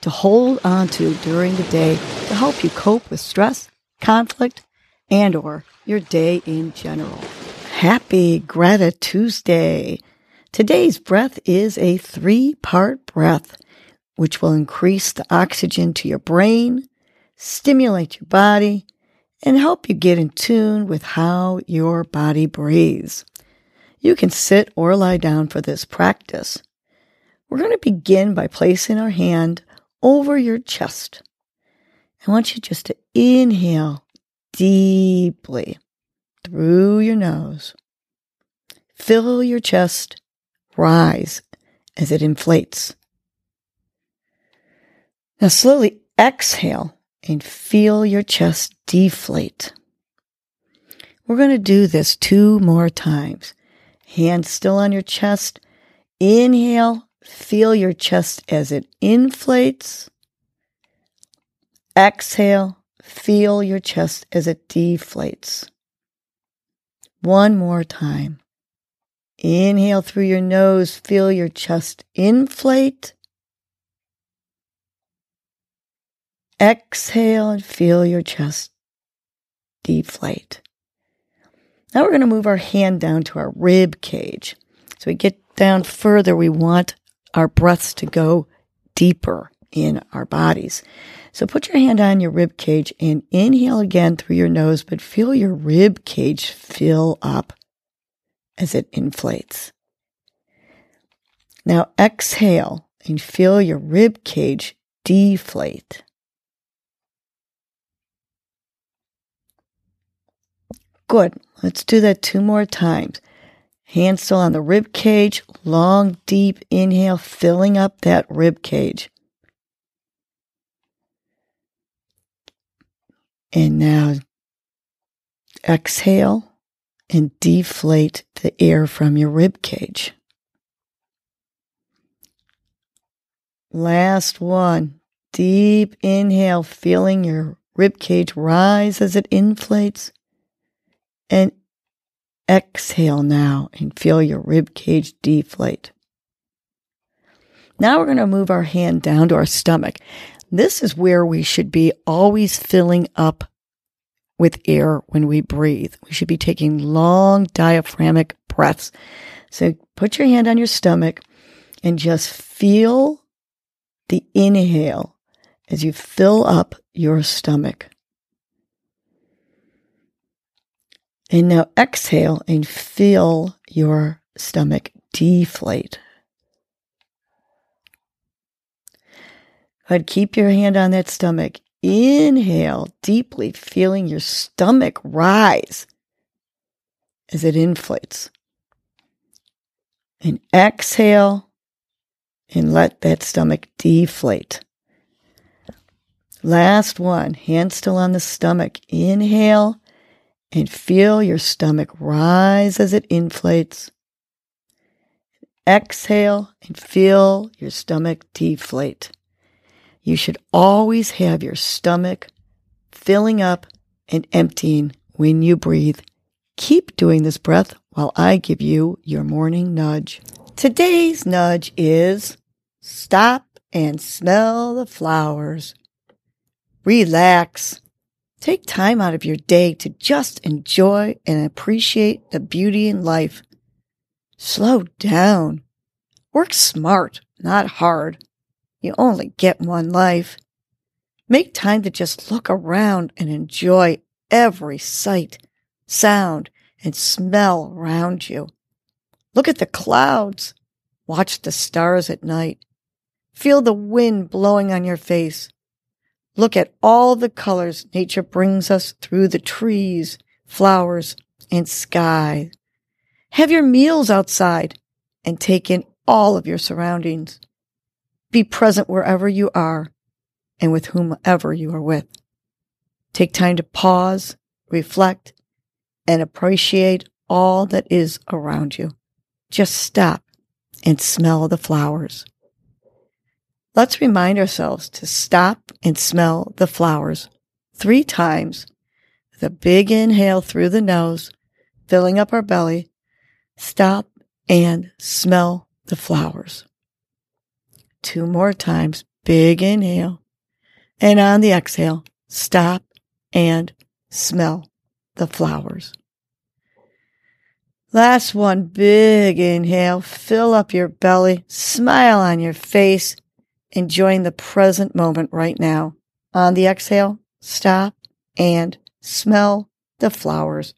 to hold on to during the day to help you cope with stress, conflict, and or your day in general. Happy Greta Tuesday. Today's breath is a three-part breath which will increase the oxygen to your brain, stimulate your body, and help you get in tune with how your body breathes. You can sit or lie down for this practice. We're going to begin by placing our hand over your chest. I want you just to inhale deeply through your nose. Fill your chest, rise as it inflates. Now slowly exhale and feel your chest deflate. We're going to do this two more times. Hands still on your chest. Inhale, feel your chest as it inflates. Exhale, feel your chest as it deflates. One more time. Inhale through your nose, feel your chest inflate. Exhale and feel your chest deflate. Now we're going to move our hand down to our rib cage. So we get down further, we want our breaths to go deeper in our bodies. So put your hand on your rib cage and inhale again through your nose, but feel your rib cage fill up as it inflates. Now exhale and feel your rib cage deflate. Good. Let's do that two more times. Hands still on the rib cage. Long, deep inhale, filling up that rib cage. And now exhale and deflate the air from your rib cage. Last one. Deep inhale, feeling your rib cage rise as it inflates. And exhale now and feel your rib cage deflate. Now we're going to move our hand down to our stomach. This is where we should be always filling up with air when we breathe. We should be taking long diaphragmatic breaths. So put your hand on your stomach and just feel the inhale as you fill up your stomach. And now exhale and feel your stomach deflate. Ahead, keep your hand on that stomach. Inhale deeply, feeling your stomach rise as it inflates. And exhale and let that stomach deflate. Last one, hand still on the stomach. Inhale and feel your stomach rise as it inflates. Exhale and feel your stomach deflate. You should always have your stomach filling up and emptying when you breathe. Keep doing this breath while I give you your morning nudge. Today's nudge is stop and smell the flowers. Relax Take time out of your day to just enjoy and appreciate the beauty in life. Slow down. Work smart, not hard. You only get one life. Make time to just look around and enjoy every sight, sound, and smell around you. Look at the clouds. Watch the stars at night. Feel the wind blowing on your face. Look at all the colors nature brings us through the trees, flowers, and sky. Have your meals outside and take in all of your surroundings. Be present wherever you are and with whomever you are with. Take time to pause, reflect, and appreciate all that is around you. Just stop and smell the flowers. Let's remind ourselves to stop and smell the flowers three times with a big inhale through the nose, filling up our belly. Stop and smell the flowers. Two more times, big inhale. And on the exhale, stop and smell the flowers. Last one, big inhale. Fill up your belly, smile on your face, enjoying the present moment right now. On the exhale, stop and smell the flowers.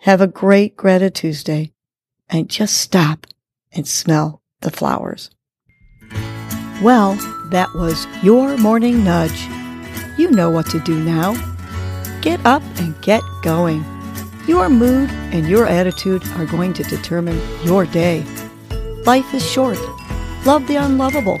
Have a great Greta Tuesday and just stop and smell the flowers. Well, that was your morning nudge. You know what to do now. Get up and get going. Your mood and your attitude are going to determine your day. Life is short. Love the unlovable.